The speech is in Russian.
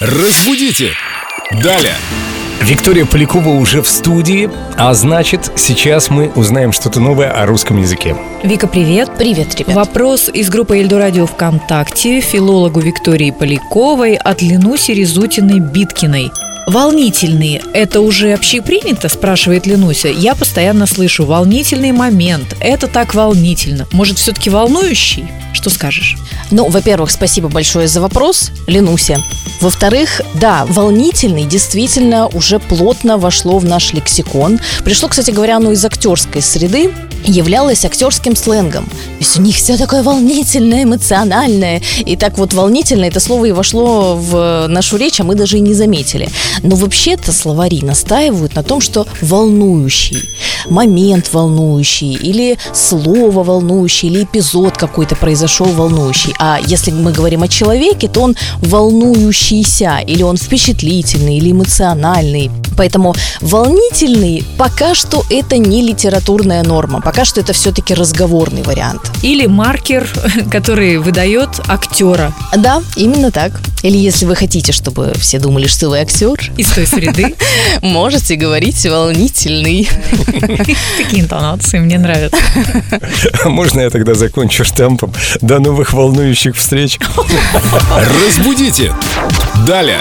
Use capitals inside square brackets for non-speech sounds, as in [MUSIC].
Разбудите! Далее! Виктория Полякова уже в студии, а значит, сейчас мы узнаем что-то новое о русском языке. Вика, привет. Привет, ребят. Вопрос из группы Эльдо Радио ВКонтакте филологу Виктории Поляковой от Ленуси Резутиной Биткиной. Волнительные – это уже общепринято, спрашивает Ленуся. Я постоянно слышу волнительный момент. Это так волнительно. Может, все-таки волнующий? Что скажешь? Ну, во-первых, спасибо большое за вопрос, Ленуся. Во-вторых, да, волнительный действительно уже плотно вошло в наш лексикон. Пришло, кстати говоря, оно из актерской среды, являлось актерским сленгом. То есть у них все такое волнительное, эмоциональное. И так вот волнительно это слово и вошло в нашу речь, а мы даже и не заметили. Но вообще-то словари настаивают на том, что волнующий, момент волнующий, или слово волнующее, или эпизод какой-то произошел волнующий. А если мы говорим о человеке, то он волнующийся, или он впечатлительный, или эмоциональный. Поэтому волнительный пока что это не литературная норма, пока что это все-таки разговорный вариант. Или маркер, [LAUGHS] который выдает актера Да, именно так. Или если вы хотите, чтобы все думали, что вы актер, из той среды. [LAUGHS] можете говорить волнительный. [LAUGHS] Такие интонации мне нравятся. [LAUGHS] Можно я тогда закончу штампом? До новых волнующих встреч. [LAUGHS] Разбудите! Далее!